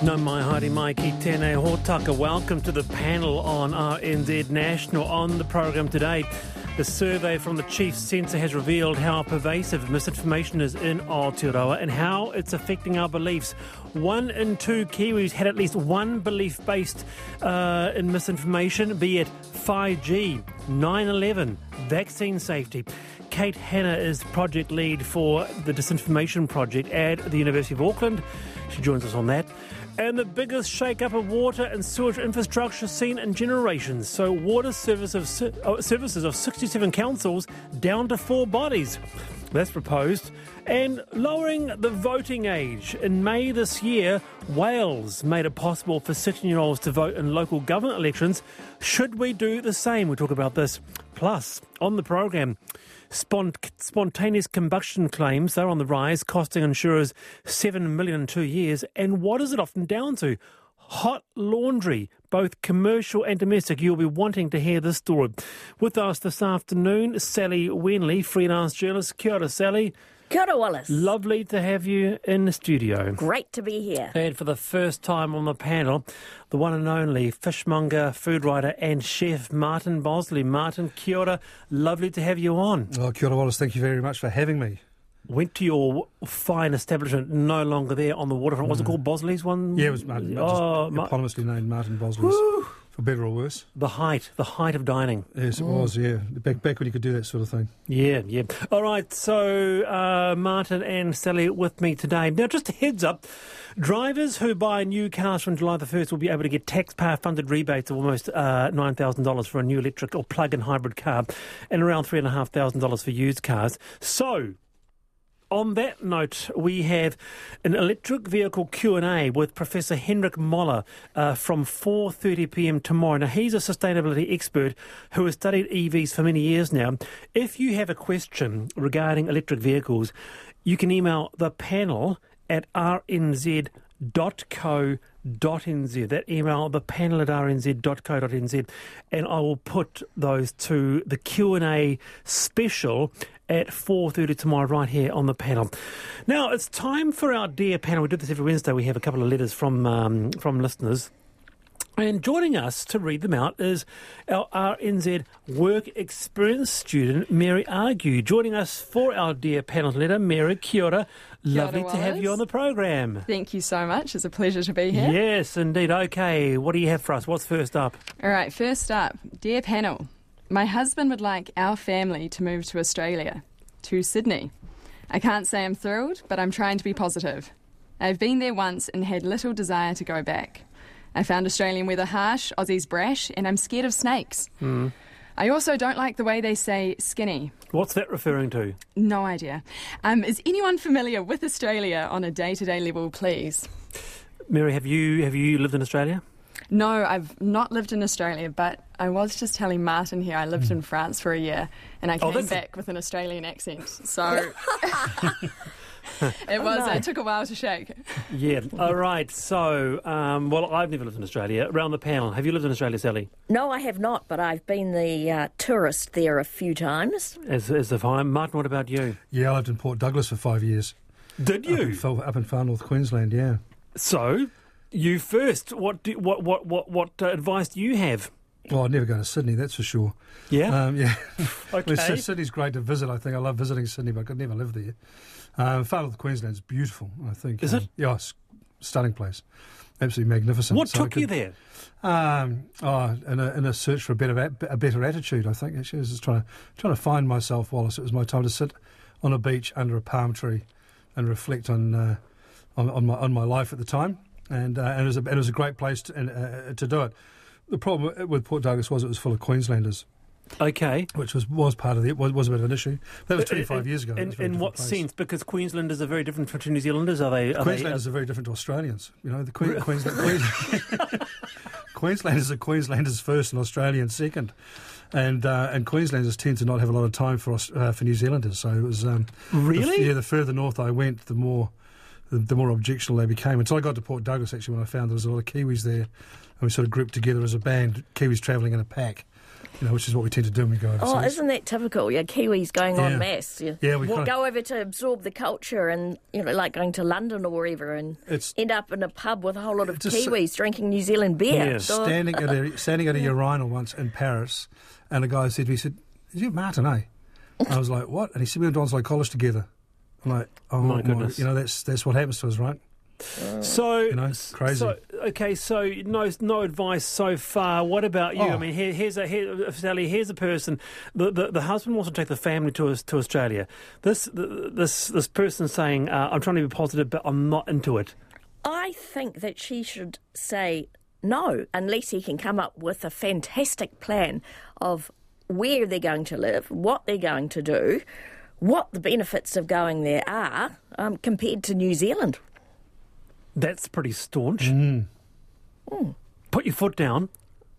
No mai haere mai ki tēnei hōtaka. Welcome to the panel on RNZ National. On the program today, the survey from the Chief Censor has revealed how pervasive misinformation is in Aotearoa and how it's affecting our beliefs. One in two Kiwis had at least one belief based uh, in misinformation, be it 5G, 9 11, vaccine safety. Kate Hannah is project lead for the Disinformation Project at the University of Auckland. She joins us on that. And the biggest shake-up of water and sewage infrastructure seen in generations. So, water service of, uh, services of 67 councils down to four bodies. That's proposed. And lowering the voting age. In May this year, Wales made it possible for 16 year olds to vote in local government elections. Should we do the same? We'll talk about this. Plus, on the programme, Spont- spontaneous combustion claims they're on the rise, costing insurers seven million in two years. And what is it often down to? Hot laundry, both commercial and domestic. You'll be wanting to hear this story. With us this afternoon, Sally Wenley, freelance journalist. Kia ora, Sally. Kia ora, Wallace. Lovely to have you in the studio. Great to be here. And for the first time on the panel, the one and only fishmonger, food writer, and chef Martin Bosley. Martin, kia ora. Lovely to have you on. Oh, kia ora, Wallace. Thank you very much for having me. Went to your fine establishment, no longer there on the waterfront. Was it called Bosley's one? Yeah, it was Martin, Oh, just Ma- eponymously named Martin Bosley's, for better or worse. the height, the height of dining. Yes, it was, yeah. Back, back when you could do that sort of thing. Yeah, yeah. All right, so uh, Martin and Sally with me today. Now, just a heads up drivers who buy new cars from July the 1st will be able to get taxpayer funded rebates of almost uh, $9,000 for a new electric or plug in hybrid car and around $3,500 for used cars. So, on that note, we have an electric vehicle Q&A with Professor Henrik Moller uh, from 4.30pm tomorrow. Now, he's a sustainability expert who has studied EVs for many years now. If you have a question regarding electric vehicles, you can email the panel at rnz.co.nz. That email, the panel at rnz.co.nz, and I will put those to the Q&A special at 4.30 tomorrow right here on the panel. Now, it's time for our Dear Panel. We do this every Wednesday. We have a couple of letters from, um, from listeners. And joining us to read them out is our RNZ work experience student, Mary Argue. Joining us for our Dear Panel letter, Mary, kia ora. Lovely to have you on the program. Thank you so much. It's a pleasure to be here. Yes, indeed. Okay, what do you have for us? What's first up? All right, first up, dear panel. My husband would like our family to move to Australia, to Sydney. I can't say I'm thrilled, but I'm trying to be positive. I've been there once and had little desire to go back. I found Australian weather harsh, Aussies brash, and I'm scared of snakes. I also don't like the way they say skinny. What's that referring to? No idea. Um, is anyone familiar with Australia on a day to day level, please? Mary, have you have you lived in Australia? No, I've not lived in Australia, but I was just telling Martin here I lived in France for a year and I Oh, came that's- back with an Australian accent. So it was, it took a while to shake. Yeah. All right. So, um, well, I've never lived in Australia. Around the panel, have you lived in Australia, Sally? No, I have not, but I've been the uh, tourist there a few times. As as the time, Martin. What about you? Yeah, I lived in Port Douglas for five years. Did Up in, far- up in far north Queensland, yeah. So, you first. What do, what what what what uh, advice do you have? Well, I'd never go to Sydney, that's for sure. Yeah. Um, yeah. okay. Well, Sydney's great to visit. I think I love visiting Sydney, but I could never live there. Um, far north Queensland's beautiful. I think. Is um, it? Yeah, it's a stunning place. Absolutely magnificent. what So took you there? Um, oh, in a, in a search for a better a, a better attitude, I think. Actually, I was just trying to trying to find myself. Wallace, it was my time to sit on a beach under a palm tree and reflect on uh, on, on my on my life at the time, and uh, and it was a, and it was a great place to, and, uh, to do it. The problem with Port Douglas was it was full of Queenslanders, Okay. which was was part of the was, was a bit of an issue. That was Uh, twenty five years ago. In, was a very in what place. sense? Because Queenslanders are very different to New Zealanders. Are they? Are Queenslanders they, are very different to Australians. You know, the Queen, Queensland, Queen, Queenslanders are Queenslanders first and Australians second, and uh, and Queenslanders tend to not have a lot of time for uh, for New Zealanders. So it was um, the- Really? yeah. The further north I went, the more the, the more objectionable they became. Until I got to Port Douglas, actually, when I found there was a lot of Kiwis there, and we sort of grouped together as a band, Kiwis travelling in a pack. you know, which is what we tend to do when we go overseas. Oh, isn't that typical? Yeah, Kiwis going Yeah. on mass. Yeah, Yeah, we Well, kinda- go over to absorb the culture and, you know, like going to London or wherever and It's- end up in a pub with a whole lot of Just- Kiwis drinking New Zealand beer. Yeah. So- standing at a standing at a urinal once in Paris, and a guy said to me, he said, "Is you Martin, eh?" I was like, "What?" And he said, "We went to Onslow College together." I'm like, "Oh My my, goodness. You know, that's that's what happens to us, right?" So, You know, crazy. So, okay, so no, no advice so far. What about you? I Oh. mean, here, here's a here, Sally. Here's a person. The, the the husband wants to take the family to us to Australia. This the, this this person saying, uh, "I'm trying to be positive, but I'm not into it." I think that she should say no unless he can come up with a fantastic plan of where they're going to live, what they're going to do, what the benefits of going there are um, compared to New Zealand. That's pretty staunch. Mm. Put your foot down.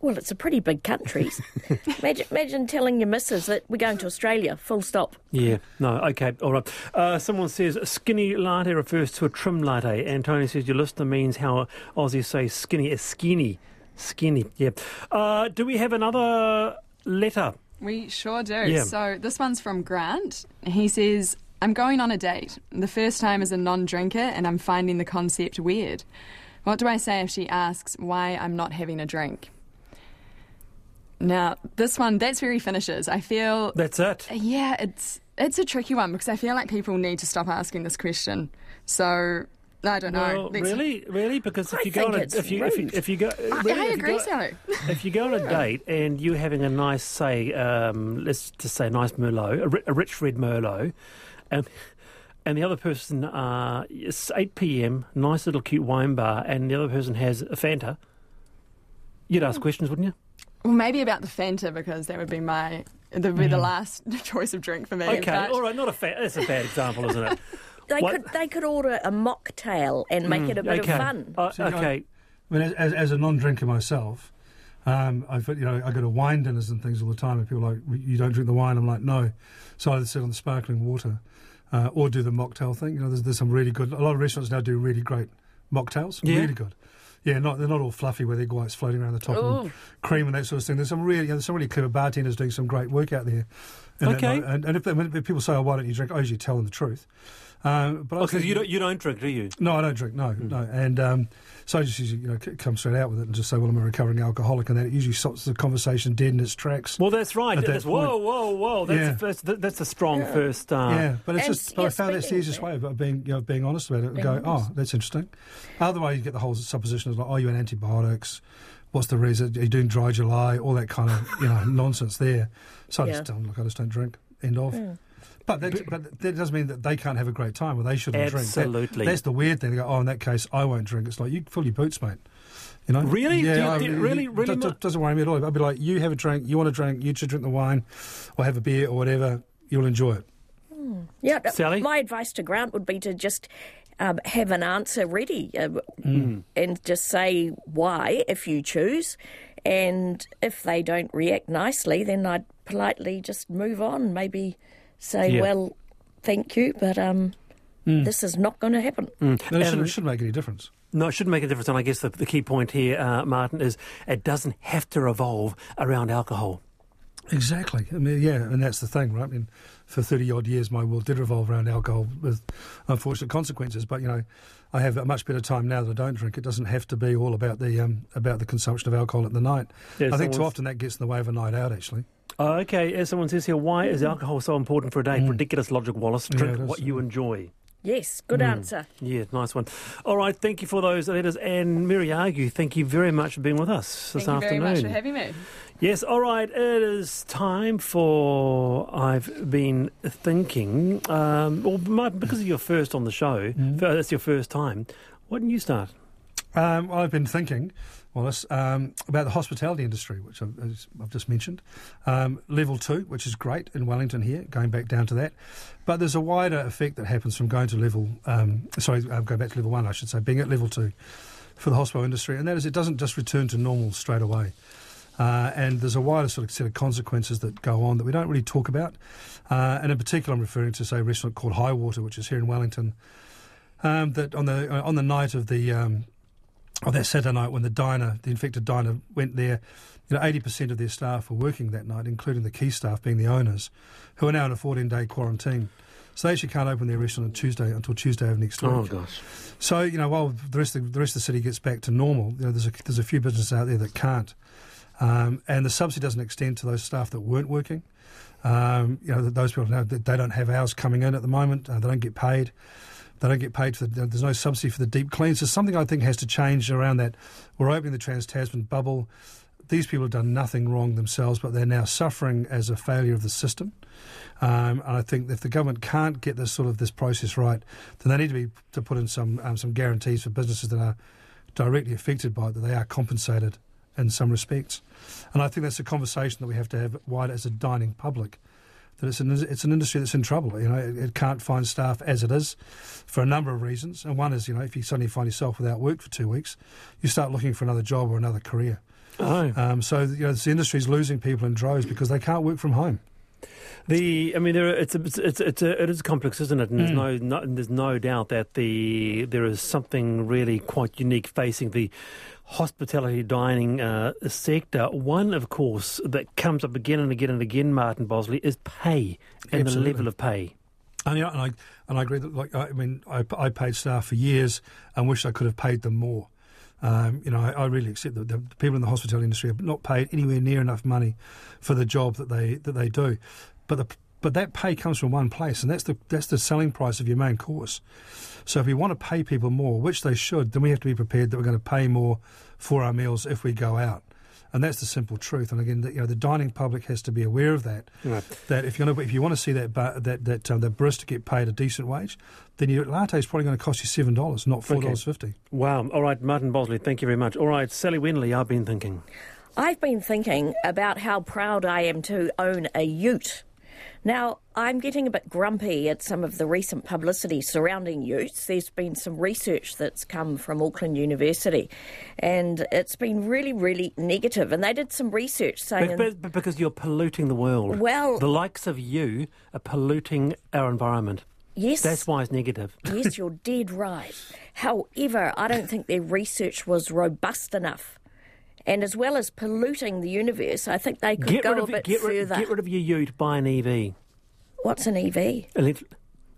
Well, it's a pretty big country. imagine, imagine telling your missus that we're going to Australia, full stop. Yeah, no, okay, all right. Uh, someone says skinny latte refers to a trim latte, and Tony says your listener means how Aussies say skinny is skinny. Skinny, yeah. Uh, do we have another letter? We sure do. Yeah. So this one's from Grant. He says, I'm going on a date. The first time as a non drinker, and I'm finding the concept weird. What do I say if she asks why I'm not having a drink? Now, this one, that's where he finishes. I feel, That's it. yeah, it's it's a tricky one because I feel like people need to stop asking this question. So, I don't know. Let's- really, really, because if I you go on a, if you if you if you go, I, really, I if you agree, go- Sally. if you go on a date and you're having a nice, say, um, let's just say, a nice Merlot, a, ri- a rich red Merlot, and and the other person, uh, it's 8 p.m., nice little cute wine bar, and the other person has a Fanta, you'd ask questions, wouldn't you? Well, maybe about the Fanta because that would be my that would be the last choice of drink for me. Okay, all right, not a fa- that's a bad example, isn't it? They What? could they could order a mocktail and make it a bit okay, of fun. Uh, So, okay. I mean, as, as, as a non-drinker myself, um, I've you know I go to wine dinners and things all the time, and people are like, "You don't drink the wine?" I'm like, "No." So I either sit on the sparkling water, uh, or do the mocktail thing. You know, there's, there's some really good. A lot of restaurants now do really great mocktails. Yeah. Really good. Yeah, not they're not all fluffy where they're whites floating around the top Ooh. and cream and that sort of thing. There's some really, you know, there's some really clever bartenders doing some great work out there. And Okay. that- and, and if, when people say, "Oh, why don't you drink?" I usually tell them the truth. Um, but I was Because you don't you don't drink, do you? no, I don't drink. No, no. And um, so I just usually, you know, c- come straight out with it and just say, "Well, I'm a recovering alcoholic," and that it usually stops the conversation dead in its tracks. Well, that's right. At that That's, whoa, whoa, whoa! That's Yeah. the first, that, that's a strong first. Uh, yeah, but it's and just. But yeah, I found that's the easiest way of being, you know, being honest about it and Being go, honest. "Oh, that's interesting." Otherwise, you get the whole supposition of like, "Oh, you on antibiotics." What's the reason? Are you doing dry July? All that kind of you know nonsense there. So I just Yeah. tell them, look, I just don't drink. End of. But that, but that doesn't mean that they can't have a great time or they shouldn't drink. That- Absolutely. that's the weird thing. They go, oh, in that case, I won't drink. It's like you fill your boots, mate. You know? Really? Yeah. Do you- do you- really- it really do- mu- doesn't worry me at all. I'd be like, you have a drink. You want to drink. You should drink the wine, or have a beer or whatever. You'll enjoy it. Yeah, Sally? my advice to Grant would be to just um, have an answer ready uh, Mm. and just say why if you choose. And if they don't react nicely, then I'd politely just move on. Maybe say, Yeah. well, thank you, but um, this is not going to happen. And it shouldn't, it shouldn't make any difference. No, it shouldn't make a difference. And I guess the, the key point here, uh, Martin, is it doesn't have to revolve around alcohol. Exactly. I mean, yeah, and that's the thing, right? I mean, for 30 odd years, my world did revolve around alcohol with unfortunate consequences. But, you know, I have a much better time now that I don't drink. It doesn't have to be all about the um, about the consumption of alcohol at the night. Yeah, I think too often that gets in the way of a night out, actually. Uh, okay, as someone says here, why is alcohol so important for a date? Ridiculous logic, Wallace. Drink it is, what you enjoy. Yes, good answer. Yeah, nice one. All right, thank you for those letters. And Mary Argue, thank you very much for being with us this Thank you very much for having me. Yes, all right. It is time for I've been thinking. Um, well, Martin, because you're first on the show, uh, that's your first time. Why didn't you start? Um, well, I've been thinking, Wallace, um, about the hospitality industry, which I've, I've just mentioned. Um, level two, which is great in Wellington here, going back down to that. But there's a wider effect that happens from going to level, um, sorry, uh, going back to level one, I should say, being at level two for the hospital industry. And that is, it doesn't just return to normal straight away. Uh, and there's a wider sort of set of consequences that go on that we don't really talk about. Uh, and in particular, I'm referring to, say, a restaurant called High Water, which is here in Wellington. Um, that on the uh, on the night of the um, or that Saturday night when the diner, the infected diner, went there. You know, 80% of their staff were working that night, including the key staff being the owners, who are now in a 14-day quarantine. So they actually can't open their restaurant on Tuesday until Tuesday of next week. Oh gosh. So you know, while the rest of the, the rest of the city gets back to normal, you know, there's a, there's a few businesses out there that can't, um, and the subsidy doesn't extend to those staff that weren't working. Um, you know, those people know that they don't have hours coming in at the moment. Uh, they don't get paid. They don't get paid for the. There's no subsidy for the deep cleans. So something I think has to change around that. We're opening the Trans Tasman bubble. These people have done nothing wrong themselves, but they're now suffering as a failure of the system. Um, and I think if the government can't get this sort of this process right, then they need to be to put in some um, some guarantees for businesses that are directly affected by it that they are compensated in some respects. And I think that's a conversation that we have to have wide as a dining public. That it's an it's an industry that's in trouble. You know, it, it can't find staff as it is for a number of reasons. And one is, you know, if you suddenly find yourself without work for two weeks, you start looking for another job or another career. Oh. Um, so you know, the industry is losing people in droves because they can't work from home. The, I mean, there, are- it's a, it's, it's, a, it is complex, isn't it? And there's Mm. no, no, there's no doubt that the there is something really quite unique facing the hospitality dining uh, sector. One, of course, that comes up again and again and again, Martin Bosley, is pay and Absolutely. the level of pay. And, know, and I and I agree that like I, I mean I, I paid staff for years and wish I could have paid them more. Um, you know, I, I really accept that the people in the hospitality industry are not paid anywhere near enough money for the job that they that they do. But the but that pay comes from one place, and that's the that's the selling price of your main course. So if we want to pay people more, which they should, then we have to be prepared that we're going to pay more for our meals if we go out. And that's the simple truth. And again, the, you know, the dining public has to be aware of that. Right. That if you're to, if you want to see that bar, that that um, the barista get paid a decent wage, then your latte is probably going to cost you seven dollars, not four dollars fifty. Wow. All right, Martin Bosley, thank you very much. All right, Sally Wenley, I've been thinking. I've been thinking about how proud I am to own a ute. Now, I'm getting a bit grumpy at some of the recent publicity surrounding utes. There's been some research that's come from Auckland University, and it's been really, really negative. And they did some research saying. But, but because you're polluting the world. Well- the likes of you are polluting our environment. yes, That's why it's negative. yes, you're dead right. However, I don't think their research was robust enough. And as well as polluting the universe, I think they could Get go rid, a of, bit get, rid, further. get rid of your ute, buy an EV, What's an E EV? elect,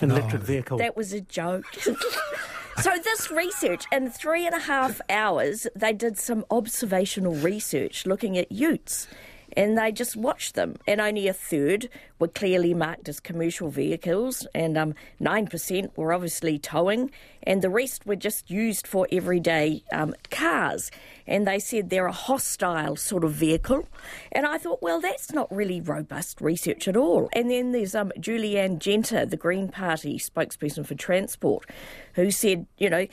an electric vehicle. That was a joke. so, this research, in three and a half hours, they did some observational research looking at utes. And they just watched them, and only a third were clearly marked as commercial vehicles, and um, 9% were obviously towing, and the rest were just used for everyday um, cars. And they said they're a hostile sort of vehicle. And I thought, well, that's not really robust research at all. And then there's um, Julie Anne Genter, the Green Party spokesperson for transport, who said, you know,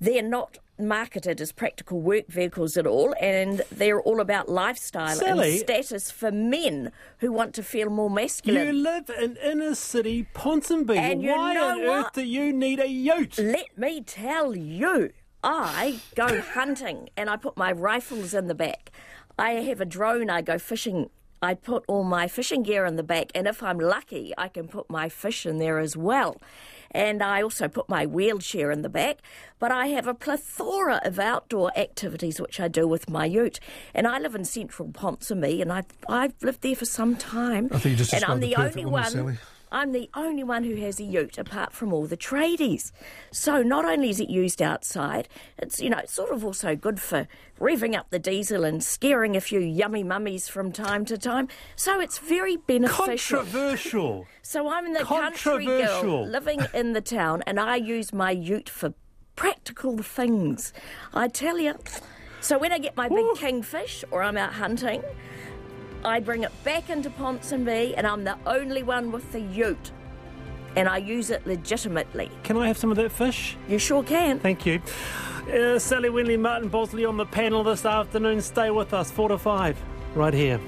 they're not marketed as practical work vehicles at all, and they're all about lifestyle Sally- and status for men who want to feel more masculine. you live in inner city Ponsonby. And you Why know on what? earth do you need a ute? Let me tell you, I go hunting and I put my rifles in the back. I have a drone, I go fishing. I put all my fishing gear in the back, and if I'm lucky, I can put my fish in there as well. And I also put my wheelchair in the back, but I have a plethora of outdoor activities which I do with my ute. And I live in central Ponsonby, and I've, I've lived there for some time. I think you just and I'm the only woman, one. I'm the only one who has a ute apart from all the tradies. So not only is it used outside, it's you know it's sort of also good for revving up the diesel and scaring a few yummy mummies from time to time. So it's very beneficial. Controversial. So I'm in the country girl living in the town, and I use my ute for practical things. I tell you. So when I get my big kingfish or I'm out hunting, I bring it back into Ponsonby, and I'm the only one with the ute, and I use it legitimately. Can I have some of that fish? You sure can. Thank you. Uh, Sally Wenley, Martin Bosley on the panel this afternoon. Stay with us, 4 to 5, right here.